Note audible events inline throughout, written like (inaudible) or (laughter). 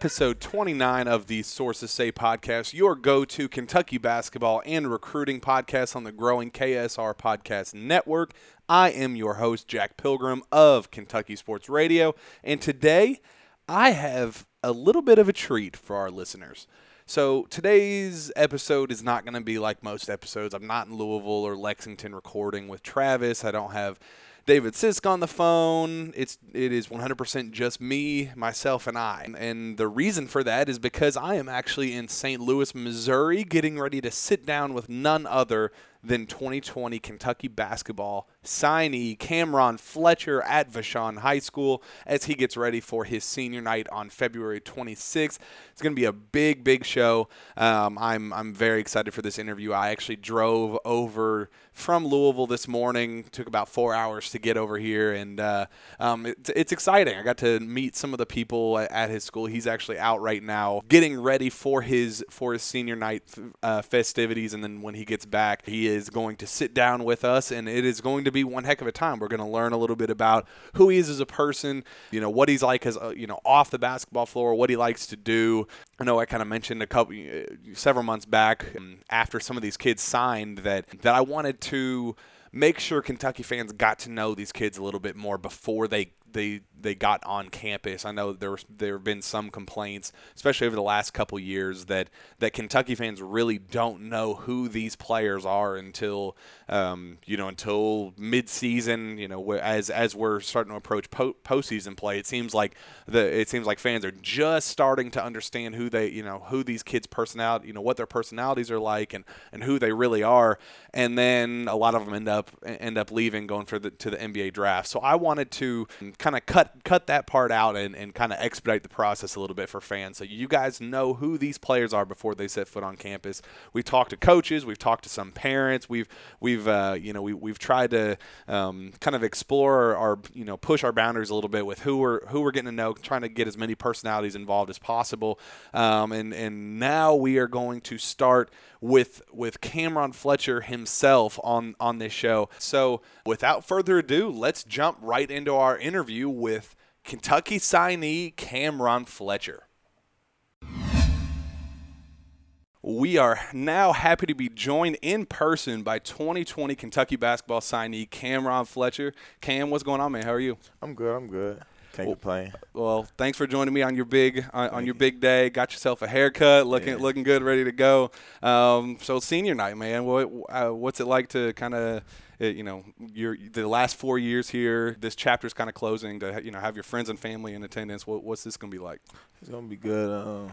Episode 29 of the Sources Say podcast, your go to Kentucky basketball and recruiting podcast on the growing KSR Podcast Network. I am your host, Jack Pilgrim of Kentucky Sports Radio, and today I have a little bit of a treat for our listeners. So today's episode is not going to be like most episodes. I'm not in Louisville or Lexington recording with Travis. I don't have David Sisk on the phone. It's it is 100% just me, myself, and I. And the reason for that is because I am actually in St. Louis, Missouri, getting ready to sit down with none other than 2020 Kentucky basketball signee Cam'Ron Fletcher at Vashon High School as he gets ready for his senior night on February 26th. It's going to be a big, big show. Um, I'm I'm very excited for this interview. I actually drove over from Louisville this morning. Took about four hours to get over here, and uh, um, it's, it's exciting. I got to meet some of the people at his school. He's actually out right now, getting ready for his for his senior night uh, festivities, and then when he gets back, he is going to sit down with us, and it is going to be one heck of a time. We're going to learn a little bit about who he is as a person, you know, what he's like as you know off the basketball floor, what he likes to do. I know I kind of mentioned a couple uh, several months back um, after some of these kids signed that that I wanted to make sure Kentucky fans got to know these kids a little bit more before they they they got on campus. I know there was, there have been some complaints, especially over the last couple years, that that Kentucky fans really don't know who these players are until um, you know until midseason. You know, as as we're starting to approach po- postseason play, it seems like the it seems like fans are just starting to understand who they you know who these kids' personality you know what their personalities are like and and who they really are. And then a lot of them end up end up leaving, going for the to the NBA draft. So I wanted to kind of cut cut that part out and, and kind of expedite the process a little bit for fans so you guys know who these players are before they set foot on campus. we've talked to coaches, we've talked to some parents, we've we've uh, you know we, we've tried to um, kind of explore our you know push our boundaries a little bit with who we're who we're getting to know, trying to get as many personalities involved as possible. Um, and and now we are going to start with with Cam'Ron Fletcher himself on on this show. So without further ado, let's jump right into our interview with Kentucky signee Cam'Ron Fletcher. We are now happy to be joined in person by 2020 Kentucky basketball signee Cam'Ron Fletcher. Cam, what's going on, man? How are you? I'm good. I'm good. Can't well, complain. Well, thanks for joining me on your big on, on your big day. Got yourself a haircut, looking yeah. looking good, ready to go. Um, so senior night, man. What uh, what's it like to kind of uh, you know your the last four years here? This chapter's kind of closing. To you know have your friends and family in attendance. What, what's this gonna be like? It's gonna be good. Um,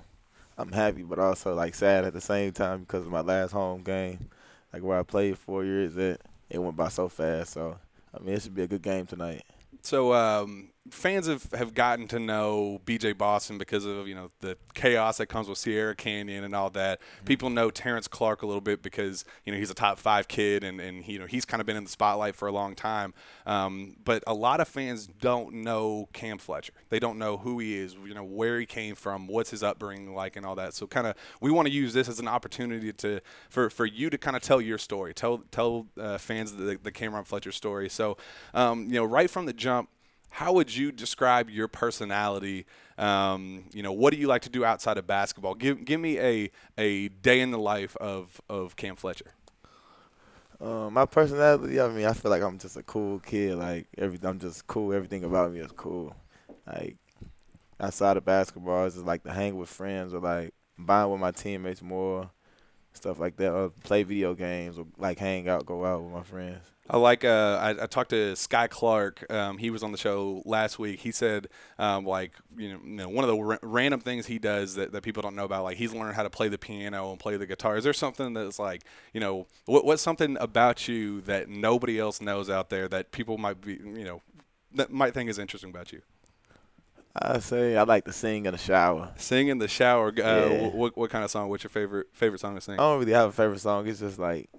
I'm happy, but also like sad at the same time because of my last home game, like where I played four years. It it went by so fast. So I mean, it should be a good game tonight. So um, fans have, have gotten to know BJ Boston because of you know the chaos that comes with Sierra Canyon and all that. Mm-hmm. People know Terrence Clark a little bit because you know he's a top five kid and and he, you know he's kind of been in the spotlight for a long time. Um, but a lot of fans don't know Cam Fletcher. They don't know who he is. You know where he came from, what's his upbringing like, and all that. So kind of we want to use this as an opportunity to for for you to kind of tell your story, tell tell uh, fans the, the Cam'Ron Fletcher story. So um, you know right from the jump how would you describe your personality? Um, you know, what do you like to do outside of basketball? Give give me a a day in the life of of Cam Fletcher. Um, my personality, I mean, I feel like I'm just a cool kid. Like every, I'm just cool. Everything about me is cool. Like outside of basketball, it's just like to hang with friends or like bond with my teammates more, stuff like that, or play video games or like hang out, go out with my friends. I like. Uh, I, I, talked to Skyy Clark. Um, he was on the show last week. He said, um, like, you know, you know, one of the random things he does that, that people don't know about, like, he's learned how to play the piano and play the guitar. Is there something that's like, you know, what, what's something about you that nobody else knows out there that people might be, you know, that might think is interesting about you? I say I like to sing in the shower. Sing in the shower. Uh, yeah. what, what kind of song? What's your favorite favorite song to sing? I don't really have a favorite song. It's just like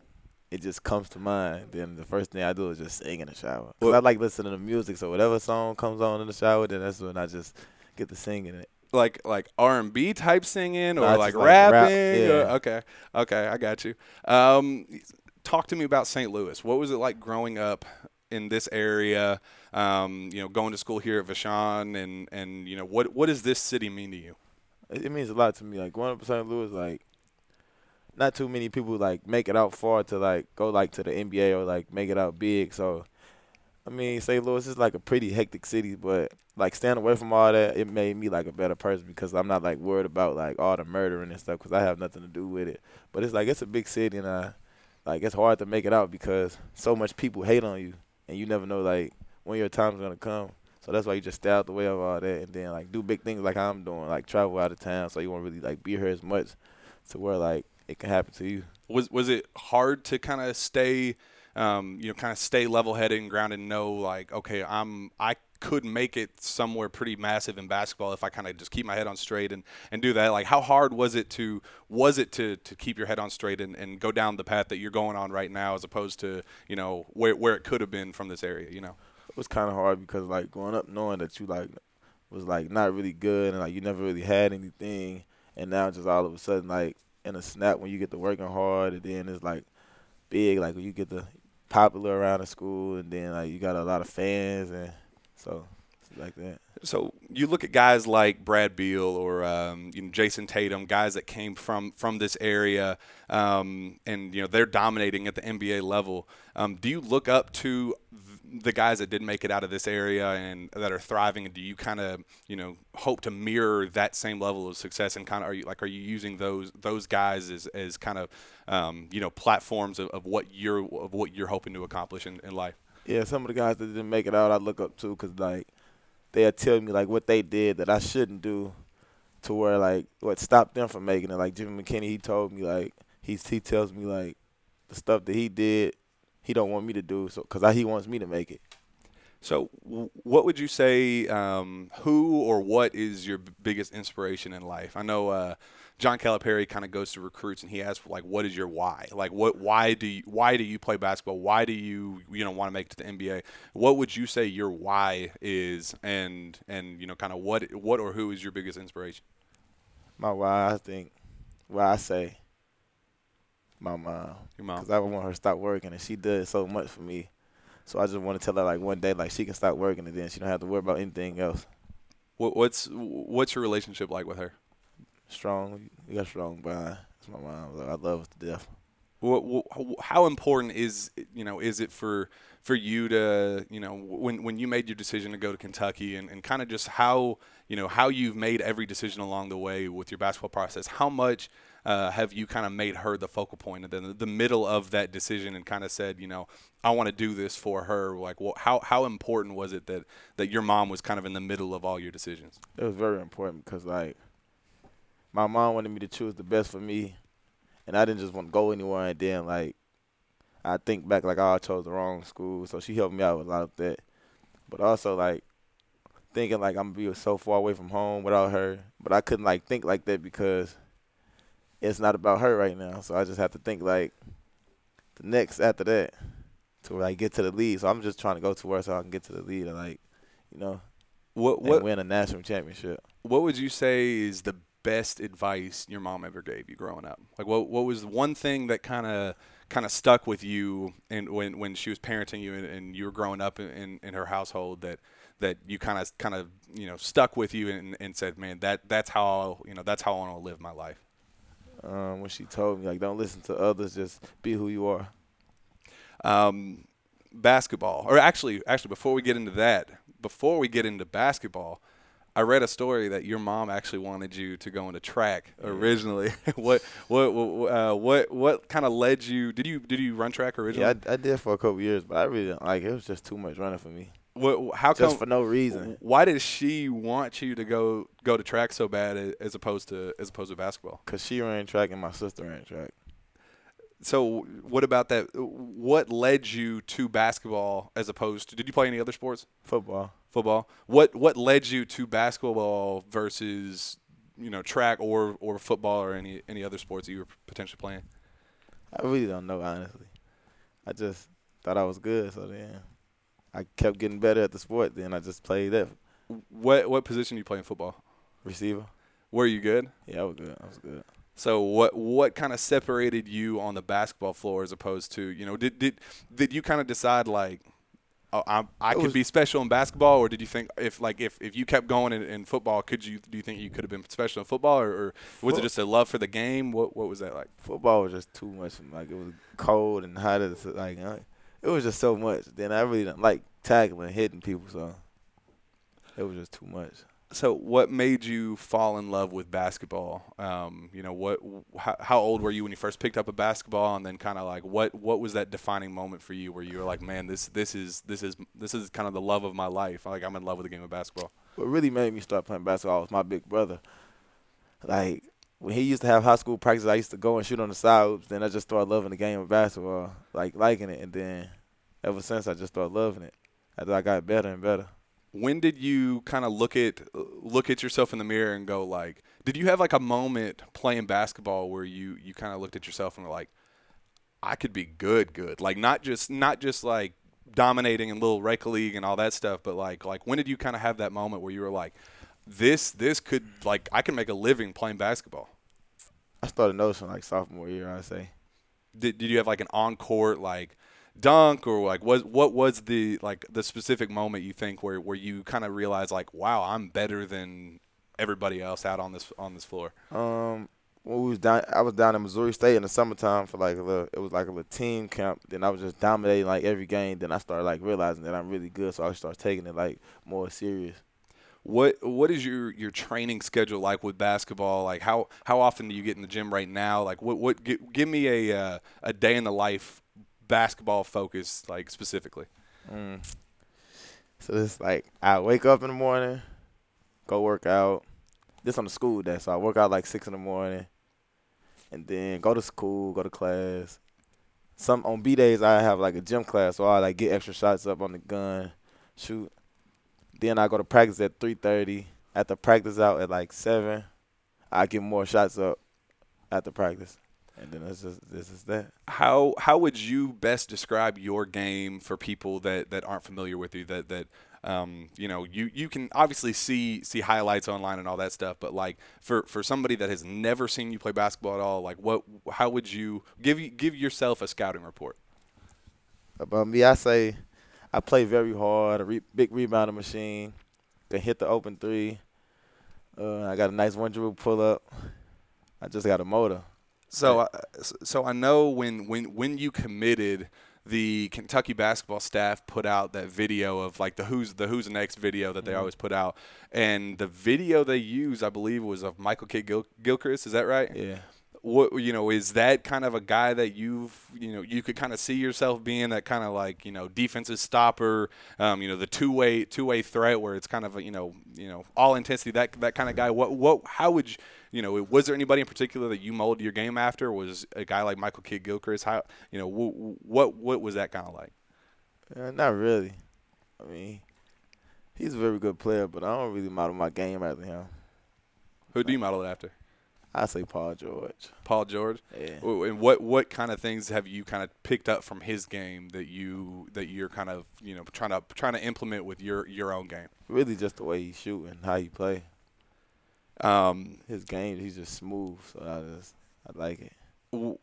it just comes to mind, then the first thing I do is just sing in the shower. Cause I like listening to music, so whatever song comes on in the shower, then that's when I just get to singing it. Like like R and B type singing or like, like rapping? Rap, yeah. Or, okay, okay, I got you. Um, talk to me about St. Louis. What was it like growing up in this area, um, you know, going to school here at Vashon, and and you know, what what does this city mean to you? It, means a lot to me. Like growing up in St. Louis, like not too many people like make it out far to like go like to the NBA or like make it out big. So I mean, St. Louis is like a pretty hectic city, but like staying away from all that, it made me like a better person because I'm not like worried about like all the murdering and stuff because I have nothing to do with it. But it's like it's a big city and I like it's hard to make it out because so much people hate on you and you never know like when your time's gonna come. So that's why you just stay out the way of all that and then like do big things like I'm doing, like travel out of town. So you won't really like be here as much to where like it can happen to you. Was was it hard to kind of stay, um, you know, kind of stay level headed and grounded and know like, okay, I'm I could make it somewhere pretty massive in basketball if I kind of just keep my head on straight and, and do that. Like, how hard was it to was it to, to keep your head on straight and, and go down the path that you're going on right now, as opposed to you know where where it could have been from this area, you know? Was kind of hard because like growing up knowing that you like was like not really good and like you never really had anything, and now just all of a sudden like in a snap when you get to working hard and then it's like big like when you get the popular around the school and then like you got a lot of fans and so like that. So you look at guys like Brad Beal or um, you know Jayson Tatum, guys that came from from this area, um, and you know they're dominating at the NBA level. Um, do you look up to the guys that didn't make it out of this area and that are thriving? Do you kind of you know hope to mirror that same level of success? And kind of are you like are you using those those guys as, as kind of um, you know platforms of, of what you're of what you're hoping to accomplish in, in life? Yeah, some of the guys that didn't make it out, I look up to because like they'll tell me like what they did that I shouldn't do, to where like what stopped them from making it. Like Jimmy McKinney, he told me like he he tells me like the stuff that he did, he don't want me to do so because he wants me to make it. So, what would you say? Um, who or what is your biggest inspiration in life? I know uh, John Calipari kind of goes to recruits and he asks like, "What is your why? Like, what? Why do you? Why do you play basketball? Why do you you know want to make it to the NBA? What would you say your why is? And and you know, kind of what what or who is your biggest inspiration? My why, I think, why I say, my mom. Your mom. Because I want her to stop working, and she does so much for me. So I just want to tell her like one day, like she can stop working, and then she don't have to worry about anything else. What, what's what's your relationship like with her? strong. You got strong bond. That's my mom. I love it to death. What, how important is you know is it for for you to you know when when you made your decision to go to Kentucky and, and kind of just how you know how you've made every decision along the way with your basketball process how much uh, have you kind of made her the focal point and then the middle of that decision and kind of said you know I want to do this for her like well, how how important was it that that your mom was kind of in the middle of all your decisions it was very important because like my mom wanted me to choose the best for me, and I didn't just want to go anywhere. And then like, I think back like, oh, I chose the wrong school, so she helped me out with a lot of that. But also like, thinking like I'm gonna be so far away from home without her, but I couldn't like think like that because it's not about her right now. So I just have to think like the next after that to where I get to the lead. So I'm just trying to go to where so I can get to the lead and like, you know, what what win a national championship. What would you say is the best advice your mom ever gave you growing up? Like, what what was one thing that kind of kind of stuck with you, and when when she was parenting you and, and you were growing up in, in her household that that you kind of kind of you know stuck with you and, and said, man, that that's how you know that's how I want to live my life. Um, when she told me like, don't listen to others, just be who you are. Um, basketball, or actually, actually, before we get into that, before we get into basketball, I read a story that your mom actually wanted you to go into track originally. (laughs) what what what uh, what, what kind of led you? Did you did you run track originally? Yeah, I, I did for a couple years, but I really didn't like it. Was just too much running for me. What, how just come, for no reason? Why did she want you to go go to track so bad as opposed to as opposed to basketball? Cause she ran track and my sister ran track. So what about that? What led you to basketball as opposed to? Did you play any other sports? Football football. What what led you to basketball versus you know track or or football or any any other sports that you were potentially playing? I really don't know honestly. I just thought I was good, so then I kept getting better at the sport. Then I just played that. What what position do you play in football? Receiver. Were you good? Yeah, I was good. I was good. So what what kind of separated you on the basketball floor as opposed to you know did did did you kind of decide like oh, I'm, I could was- be special in basketball, or did you think if like if, if you kept going in, in football, could you do you think you could have been special in football, or, or was it just a love for the game? What what was that like? Football was just too much. Like it was cold and hot. It's like uh, it was just so much. Then I really didn't like tackling, hitting people. So it was just too much. So, what made you fall in love with basketball? Um, you know, what how, how old were you when you first picked up a basketball, and then kind of like what what was that defining moment for you where you were like, man, this this is this is this is kind of the love of my life. Like I'm in love with the game of basketball. What really made me start playing basketball was my big brother. Like when he used to have high school practice, I used to go and shoot on the side hoops. Then I just started loving the game of basketball, like liking it. And then ever since, I just started loving it. As I got better and better. when did you kind of look at look at yourself in the mirror and go like did you have like a moment playing basketball where you you kind of looked at yourself and were like i could be good good like not just not just like dominating in little rec league and all that stuff but like like when did you kind of have that moment where you were like this this could like i can make a living playing basketball I started noticing like sophomore year, I say. did, did you have like an on court like dunk or like what what was the like the specific moment you think where where you kind of realized like wow I'm better than everybody else out on this on this floor Um, when we was down, I was down in Missouri State in the summertime for like a little. It was like a little team camp. Then I was just dominating like every game. Then I started like realizing that I'm really good, so I started taking it like more serious. What what is your your training schedule like with basketball like how how often do you get in the gym right now like what what gi- give me a uh, a day in the life basketball focus like specifically Mm. So it's like I wake up in the morning, go work out. This on the school day, so I work out like six in the morning, and then go to school, go to class. Some on B days I have like a gym class, so I like get extra shots up on the gun, shoot. Then I go to practice at three thirty. After practice out at like seven, I get more shots up after practice, and then it's just this is that. how how would you best describe your game for people that, that aren't familiar with you that that um, you know you, you can obviously see see highlights online and all that stuff but like for, for somebody that has never seen you play basketball at all like what how would you give you give yourself a scouting report About me, I say I play very hard, a re- big rebounding machine, can hit the open three. Uh, I got a nice one dribble pull up. I just got a motor. So, uh, so I know when when when you committed, the Kentucky basketball staff put out that video of like the who's the who's next video that they always put out, and the video they used, I believe, was of Michael Kidd Gil- Gilchrist. Is that right? Yeah. What you know is that kind of a guy that you've you know you could kind of see yourself being that kind of like you know defensive stopper, um, you know the two way two way threat where it's kind of a, you know you know all intensity that that kind of guy. What what how would you you know was there anybody in particular that you molded your game after? Was a guy like Michael Kidd Gilchrist? How you know wh- what what was that kind of like? Uh, not really. I mean, he's a very good player, but I don't really model my game after him. Who do you model it after? I say Paul George. Paul George. Yeah. And what what kind of things have you kind of picked up from his game that you that you're kind of you know trying to trying to implement with your your own game? Really, just the way he shoot and how he play. Um, His game, he's just smooth. So I just, I like it.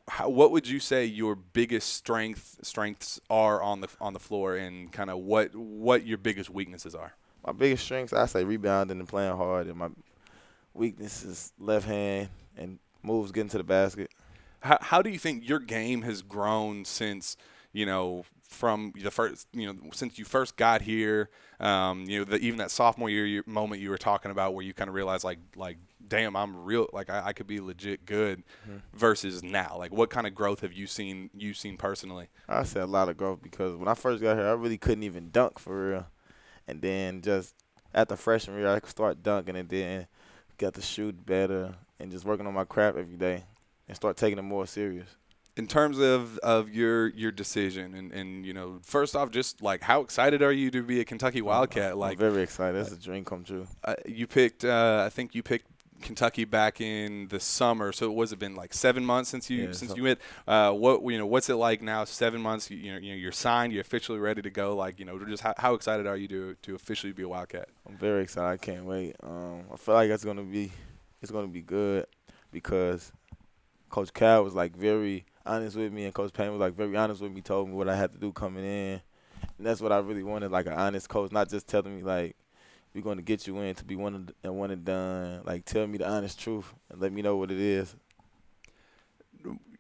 how, what would you say your biggest strength strengths are on the on the floor, and kind of what what your biggest weaknesses are? My biggest strengths, I say rebounding and playing hard, and my weakness is left hand and moves getting to the basket. How, how do you think your game has grown since you know from the first you know since you first got here? Um, you know, the, even that sophomore year you- moment you were talking about, where you kind of realized like like damn, I'm real like I, I could be legit good, versus now. Like, what kind of growth have you seen you seen personally? I say a lot of growth because when I first got here, I really couldn't even dunk for real. And then just at the freshman year, I could start dunking and then got to shoot better and just working on my craft every day and start taking it more serious. in terms of, of your your decision and, and you know first off just like how excited are you to be a Kentucky Wildcat I'm like very excited. That's a dream come true. uh, you picked uh, I think you picked Kentucky back in the summer so it was it been like seven months since you Yeah, since so- you went uh, what you know what's it like now seven months you, you know you know you're signed you're officially ready to go like you know just how, how excited are you to to officially be a Wildcat I'm very excited. I can't wait. Um, I feel like it's gonna be it's gonna be good because Coach Cal was like very honest with me, and Coach Payne was like very honest with me. Told me what I had to do coming in, And that's what I really wanted, like an honest coach, not just telling me like we're going to get you in to be one and one and done. Like tell me the honest truth and let me know what it is.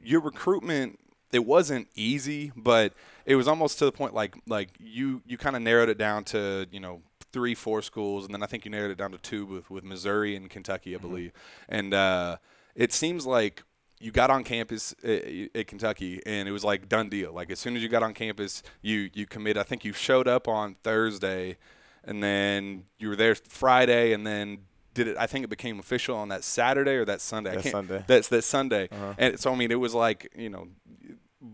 Your recruitment it wasn't easy, but it was almost to the point like like you you kind of narrowed it down to you know three four schools, and then I think you narrowed it down to two with with Missouri and Kentucky, I mm-hmm. believe. And uh, it seems like you got on campus at, at, Kentucky and it was like done deal. Like as soon as you got on campus, you you commit. I think you showed up on Thursday, and then you were there Friday, and then did it? I think it became official on that Saturday or that Sunday. That Sunday. That's that Sunday. Uh-huh. And so I mean, it was like you know,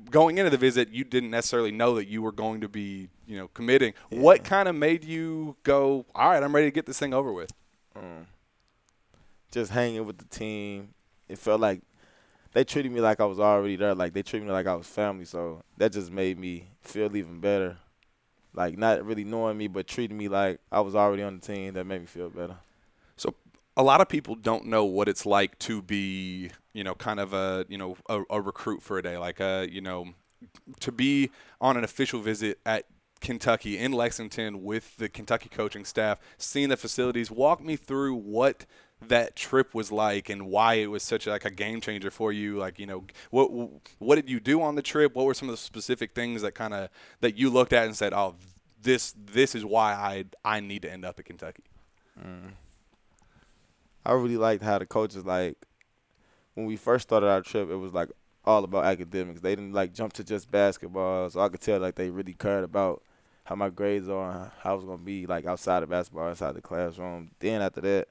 going into the visit, you didn't necessarily know that you were going to be you know committing. Yeah. What kind of made you go? All right, I'm ready to get this thing over with. Mm. Just hanging with the team. It felt like they treated me like I was already there. Like they treated me like I was family. So that just made me feel even better. Like not really knowing me, but treating me like I was already on the team. That made me feel better So a lot of people don't know what it's like to be, you know, kind of a, you know, a, a recruit for a day, like a, you know, to be on an official visit at Kentucky in Lexington with the Kentucky coaching staff, seeing the facilities. Walk me through what that trip was like and why it was such like a game changer for you. Like, you know, what what did you do on the trip? What were some of the specific things that kind of that you looked at and said, "Oh, this this is why I I need to end up at Kentucky." Mm. I really liked how the coaches like when we first started our trip. It was like all about academics. They didn't like jump to just basketball, so I could tell like they really cared about how my grades are, how I was gonna be like outside of basketball, inside the classroom. Then after that,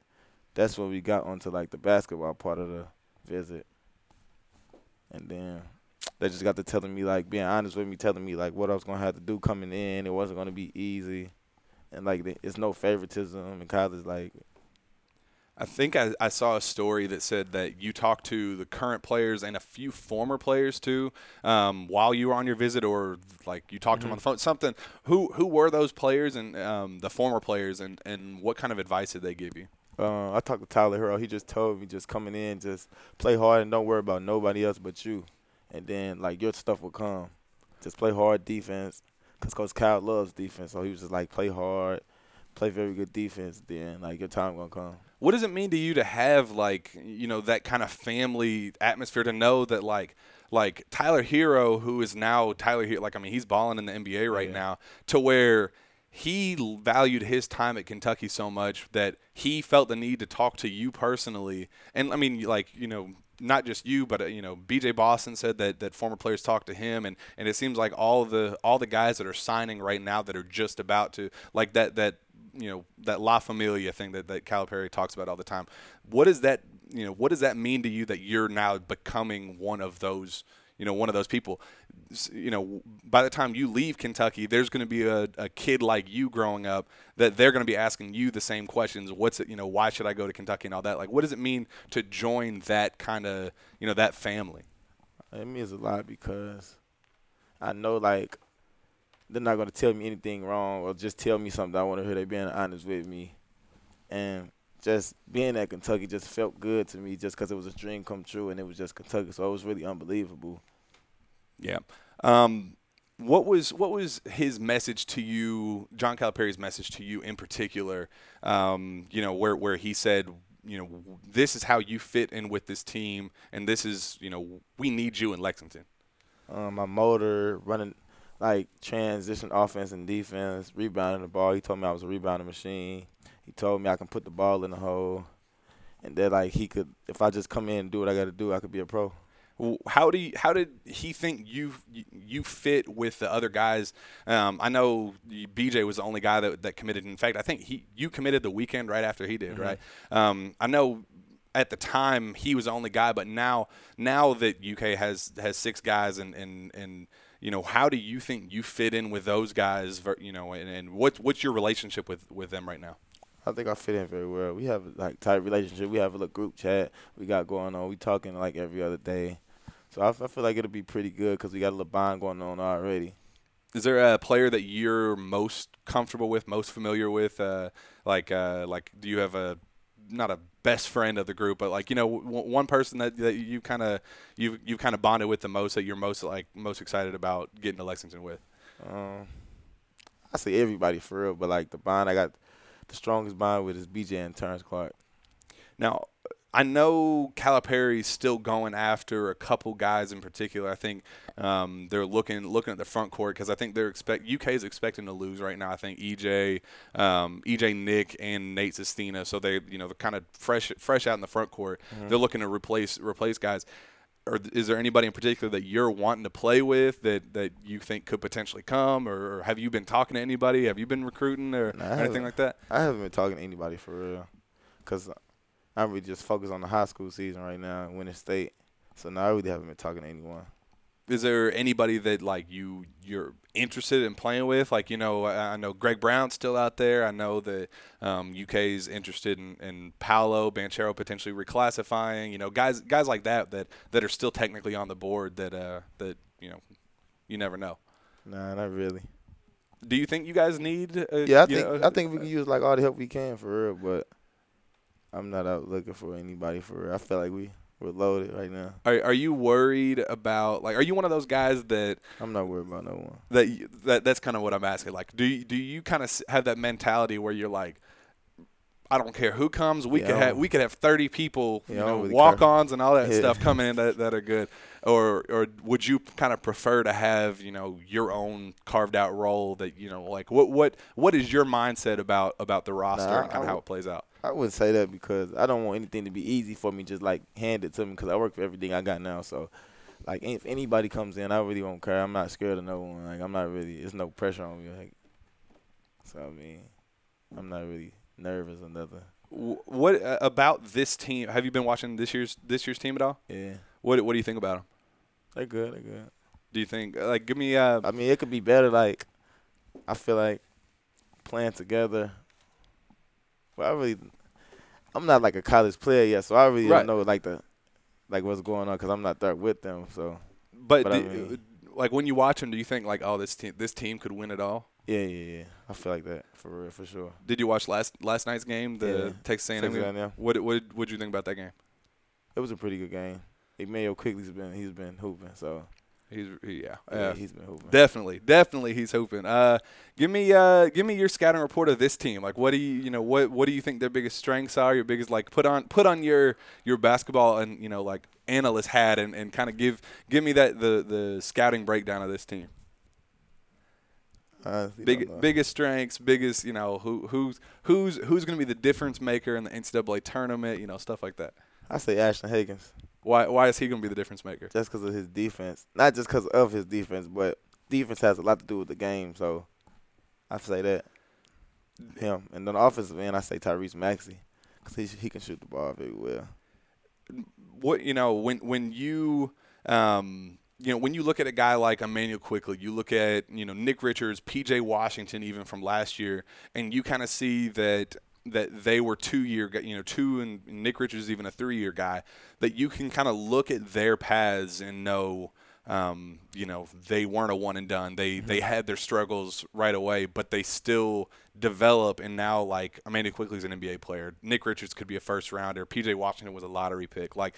that's when we got onto like the basketball part of the visit, and then they just got to telling me like being honest with me, telling me like what I was gonna have to do coming in. It wasn't gonna be easy, and like it's no favoritism in college. Like I think I, I, saw a story that said that you talked to the current players and a few former players too um, while you were on your visit, or like you talked mm-hmm. to them on the phone. Something. Who who were those players and um, the former players, and, and what kind of advice did they give you? Uh, I talked to Tyler Herro. He just told me just coming in, just play hard and don't worry about nobody else but you, and then like your stuff will come. Just play hard defense, cause Coach Cal loves defense. So he was just like play hard, play very good defense. Then like your time gonna come. What does it mean to you to have like you know that kind of family atmosphere to know that like like Tyler Herro, who is now Tyler Herro, like I mean he's balling in the NBA right yeah. now, to where he valued his time at Kentucky so much that he felt the need to talk to you personally. And I mean, like you know, not just you, but uh, you know, BJ Boston said that that former players talked to him, and and it seems like all the all the guys that are signing right now that are just about to like that that you know that La Familia thing that that Calipari talks about all the time. What does that you know what does that mean to you that you're now becoming one of those you know one of those people? You know, by the time you leave Kentucky, there's going to be a, a kid like you growing up that they're going to be asking you the same questions. What's it? You know, why should I go to Kentucky and all that? Like, what does it mean to join that kind of you know that family? It means a lot because I know like they're not gonna tell me anything wrong or just tell me something I want to hear. They being honest with me, and just being at Kentucky just felt good to me, just because it was a dream come true, and it was just Kentucky, so it was really unbelievable. Yeah. Um, what was what was his message to you, John Calipari's message to you in particular? Um, you know, where where he said, you know, this is how you fit in with this team, and this is, you know, we need you in Lexington. Um, my motor running like transition offense and defense, rebounding the ball. He told me I was a rebounding machine. He told me I can put the ball in the hole, and that like he could, if I just come in and do what I got to do, I could be a pro. How do you, how did he think you you fit with the other guys? Um, I know BJ was the only guy that, that committed. In fact, I think he you committed the weekend right after he did, mm-hmm. right? Um, I know at the time he was the only guy, but now now that UK has has six guys and and and you know, how do you think you fit in with those guys? You know, and, and what's what's your relationship with with them right now? I think I fit in very well. We have like tight relationship. We have a little group chat we got going on. We talking like every other day. So I, I feel like it'll be pretty good because we got a little bond going on already. Is there a player that you're most comfortable with, most familiar with? Uh, like, uh, like, do you have a not a best friend of the group, but like you know w- one person that, that you kind of you you kind of bonded with the most that you're most like most excited about getting to Lexington with. Um, I say everybody for real, but like the bond I got the strongest bond with is BJ and Terrence Clark. Now, I know Calipari's still going after a couple guys in particular. I think um, they're looking looking at the front court because I think they're expect UK is expecting to lose right now. I think EJ, um, EJ Nick and Nate Sestina, so they you know they're kind of fresh fresh out in the front court. Mm-hmm. They're looking to replace replace guys. Or is there anybody in particular that you're wanting to play with that, that you think could potentially come, or, or have you been talking to anybody? Have you been recruiting or Nah, I anything like that? I haven't been talking to anybody for real, cause I'm really just focused on the high school season right now, winning state. So now I really haven't been talking to anyone. is there anybody that like you you're interested in playing with? Like you know, I I know Greg Brown's still out there. I know that um, UK's interested in, in Paolo Banchero potentially reclassifying. You know, guys guys like that that that are still technically on the board that uh, that you know you never know. Nah, not really. Do you think you guys need? Uh, Yeah, I think know, I think we can use like all the help we can for real, but I'm not out looking for anybody for real. I feel like we we're loaded right now. Are, are you worried about like? Are you one of those guys that I'm not worried about no one. that you- that that's kind of what I'm asking. Like, do you, do you kind of have that mentality where you're like, I don't care who comes, we Yeah, could have we could have 30 people, Yeah, you know, really walk-ons and all that (laughs) Yeah. stuff coming in that, that are good, or or would you kind of prefer to have you know your own carved out role that you know like what what what is your mindset about about the roster Nah, and kind I of how it plays out? I wouldn't say that because I don't want anything to be easy for me. Just like hand it to me because I work for everything I got now. So, like if anybody comes in, I really won't care. I'm not scared of no one. Like I'm not really. There's no pressure on me. Like, so I mean, I'm not really nervous or nothing. What uh, about this team? Have you been watching this year's this year's team at all? Yeah, What what do you think about them? they're good. They're good. Do you think like give me uh I mean, it could be better. Like, I feel like playing together. But I really, I'm not like a college player yet, so I really Right. don't know like the, like what's going on because I'm not there with them. So But, But I mean- uh, like when you watch them, do you think like, oh, this team, this team could win it all? yeah, yeah, yeah. I feel like that for real, for sure. Did you watch last last night's game, the Yeah. Texas A&M? Texas? A&M. What what would you think about that game? It was a pretty good game. Immanuel Quickley's been he's been hooping, so He's he, yeah, yeah, uh, he's been hooping. definitely definitely he's hooping. Uh, give me uh give me your scouting report of this team. Like, what do you you know what what do you think their biggest strengths are? Your biggest like put on put on your your basketball and you know like analyst hat and, and kind of give give me that the the scouting breakdown of this team. Big, biggest strengths, biggest, you know, who who's who's who's going to be the difference maker in the NCAA tournament, you know, stuff like that. I say Ashton Hagans Why why is he going to be the difference maker? just because of his defense, not just because of his defense, but defense has a lot to do with the game. So I say that him, and then the offensive end, I say Tyrese Maxey because he he can shoot the ball very well. What you know when when you um you know when you look at a guy like Immanuel Quickley, you look at you know Nick Richards, P.J. Washington, even from last year, and you kind of see that that they were two year you know two and Nick Richards is even a three year guy that you can kind of look at their paths and know um, you know they weren't a one and done. They they had their struggles right away but they still develop and now like Immanuel Quickley is an NBA player. Nick Richards could be a first rounder. PJ Washington was a lottery pick. Like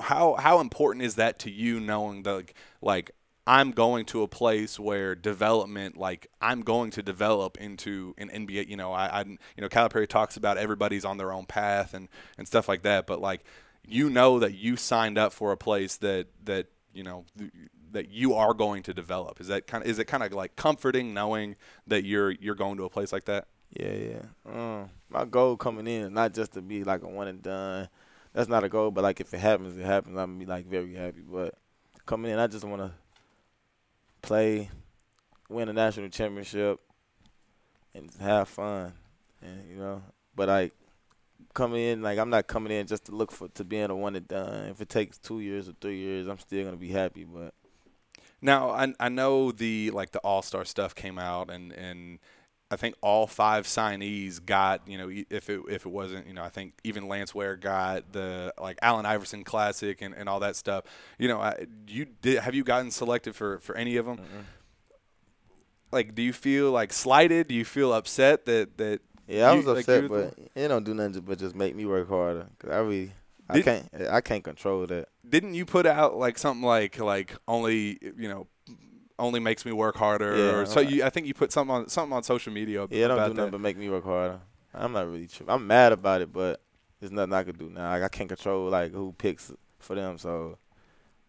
how how important is that to you knowing the like, like I'm going to a place where development like I'm going to develop into an NBA you know I, I you know Calipari talks about everybody's on their own path and and stuff like that but like you know that you signed up for a place that that you know that you are going to develop is that kind of is it kind of like comforting knowing that you're you're going to a place like that Yeah, yeah. Um, my goal coming in not just to be like a one and done. That's not a goal, but like if it happens, it happens. I'm be like very happy. But coming in, I just want to play, win a national championship, and have fun. And you know, but like coming in, like I'm not coming in just to look for to being a one and done. If it takes two years or three years, I'm still gonna be happy. But Now I I know the like the All Star stuff came out and and I think all five signees got you know if it if it wasn't you know I think even Lance Ware got the like Allen Iverson Classic and, and all that stuff. You know, I, you did have you gotten selected for for any of them? Like, do you feel like slighted? Do you feel upset that that? yeah, I was like, upset, you- but it don't do nothing but just make me work harder. Cause I really, I can't, I can't control that. didn't you put out like something like like only you know only makes me work harder. Yeah, or so I'm you, I think you put something on something on social media Yeah, don't do that. nothing but make me work harder. I'm not really tripping. I'm mad about it, but there's nothing I could do now. Like, I can't control like who picks for them, so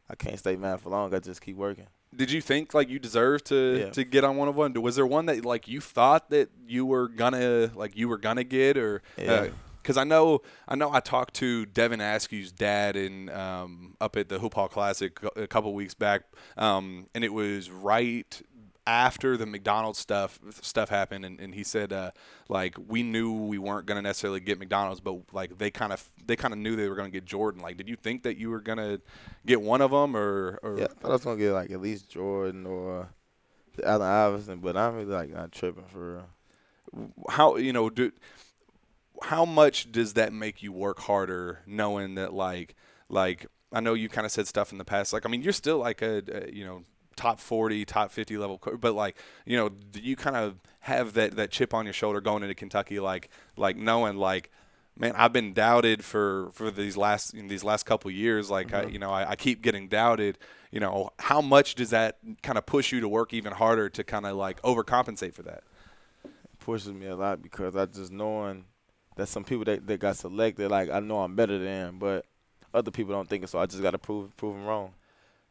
I can't stay mad for long. I just keep working. Did you think like you deserved to Yeah. to get on one of one? Was there one that like you thought that you were gonna like you were gonna get or? Uh, yeah. Because I know I know I talked to Devin Askew's dad in um, up at the Hoop Hall Classic a couple weeks back, um, and it was right after the McDonald's stuff stuff happened, and, and he said uh, like we knew we weren't gonna necessarily get McDonald's, but like they kind of they kind of knew they were gonna get Jordan. Like, did you think that you were gonna get one of them, or, or Yeah, I thought I was gonna get like at least Jordan or Allen Iverson, but I'm really like not tripping for real. how you know do how much does that make you work harder knowing that like like I know you kind of said stuff in the past like I mean you're still like a, a you know top 40 top 50 level but like you know do you kind of have that that chip on your shoulder going into Kentucky like like knowing like man I've been doubted for for these last in these last couple years like I, mm-hmm. you know I, I keep getting doubted you know how much does that kind of push you to work even harder to kind of like overcompensate for that? It pushes me a lot because I just knowing that some people that, that got selected, like I know I'm better than, but other people don't think it, so I just got to prove prove them wrong.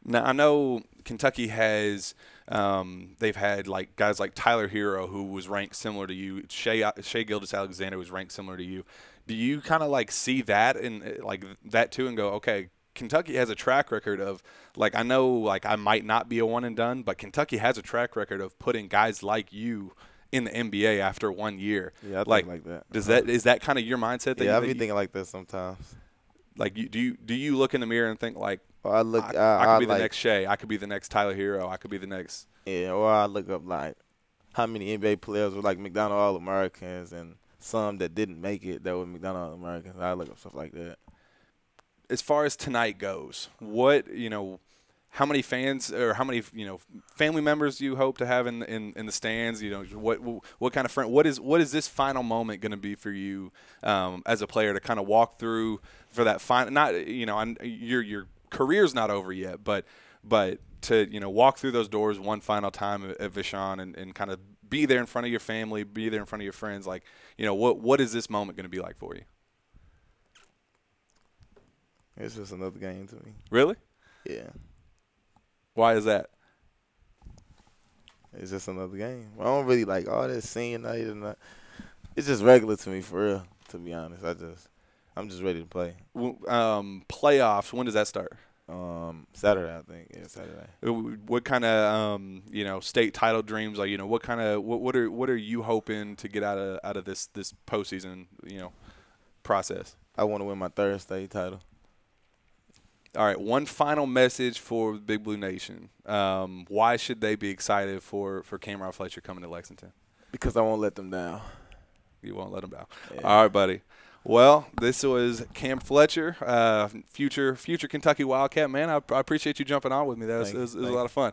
Now I know Kentucky has um, they've had like guys like Tyler Herro who was ranked similar to you, Shai Shai Gildas Alexander was ranked similar to you. Do you kind of like see that and like that too and go, okay, Kentucky has a track record of like I know like I might not be a one and done, but Kentucky has a track record of putting guys like you in the NBA after one year. Yeah, I think like, like that. Does that is that kind of your mindset? That yeah, you, I that be you- thinking like that sometimes. like you do you do you look in the mirror and think like Or I look, I, I, I could I be the next Shai, I could be the next Tyler Herro, I could be the next yeah, or I look up like how many NBA players were like McDonald All Americans and some that didn't make it that were McDonald All Americans. I look up stuff like that. as far as tonight goes, what you know, how many fans or how many you know family members do you hope to have in in, in the stands? You know, what what kind of friend? What is what is this final moment going to be for you um, as a player to kind of walk through for that final? Not you know, I'm, your your career's not over yet, but but to you know walk through those doors one final time at, Vashon and, and kind of be there in front of your family, be there in front of your friends. Like you know, what what is this moment going to be like for you? It's just another game to me. Really? Yeah, Why is that? it's just another game. I don't really like all this senior night and that. It's just regular to me for real. To be honest, I just I'm just ready to play. Um, playoffs. When does that start? Um, Saturday, I think. Yeah, Saturday. Uh, What kind of um, you know state title dreams? Like you know what kind of what, what are what are you hoping to get out of out of this this postseason you know process? I want to win my third state title. All right, one final message for Big Blue Nation. Um, why should they be excited for for Cam'Ron Fletcher coming to Lexington? Because I won't let them down. You won't let them down. Yeah. All right, buddy. Well, this was Cam Fletcher, uh, future future Kentucky Wildcat. Man, I, I appreciate you jumping on with me. That was, it was, it was a lot of fun.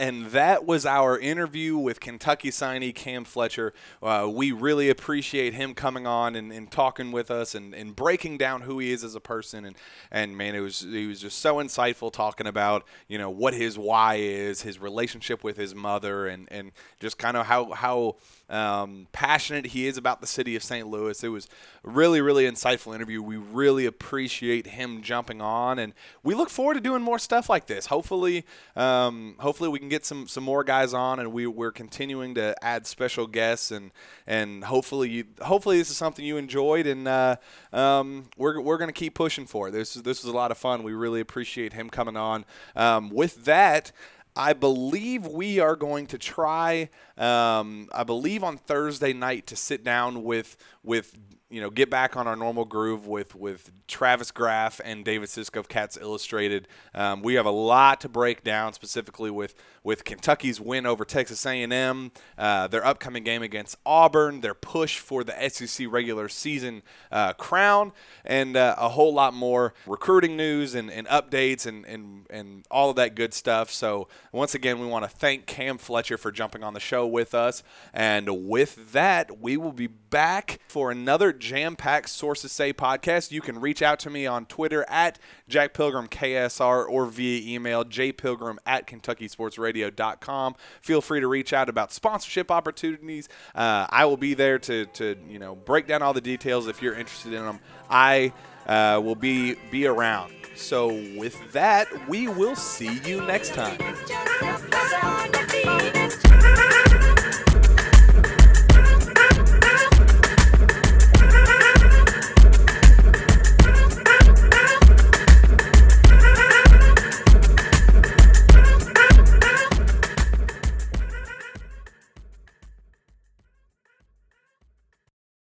And that was our interview with Kentucky signee Cam Fletcher. Uh, we really appreciate him coming on and, and talking with us and, and breaking down who he is as a person. And, and man, it was he was just so insightful talking about you know what his why is, his relationship with his mother, and, and just kind of how how um, passionate he is about the city of St. Louis. It was really really insightful interview. We really appreciate him jumping on, and we look forward to doing more stuff like this. Hopefully, um, hopefully we can get some some more guys on, and we we're continuing to add special guests, and and hopefully you hopefully this is something you enjoyed, and uh, um, we're we're gonna keep pushing for it. This this was a lot of fun. We really appreciate him coming on. Um, with that. I believe we are going to try. Um, I believe on Thursday night to sit down with with you know get back on our normal groove with with Travis Graf and David Sisk of Cats Illustrated. Um, we have a lot to break down, specifically with with Kentucky's win over Texas A&M, uh, their upcoming game against Auburn, their push for the SEC regular season uh, crown, and uh, a whole lot more recruiting news and, and updates and, and and all of that good stuff. So once again, we want to thank Cam Fletcher for jumping on the show with us, and with that, we will be back for another jam packed Sources Say podcast. You can reach out to me on Twitter at Jack Pilgrim KSR or via email jpilgrim at KentuckySportsRadio.com. Feel free to reach out about sponsorship opportunities. Uh, I will be there to, to you know break down all the details if you're interested in them. I uh, will be be around. So with that, we will see you next time.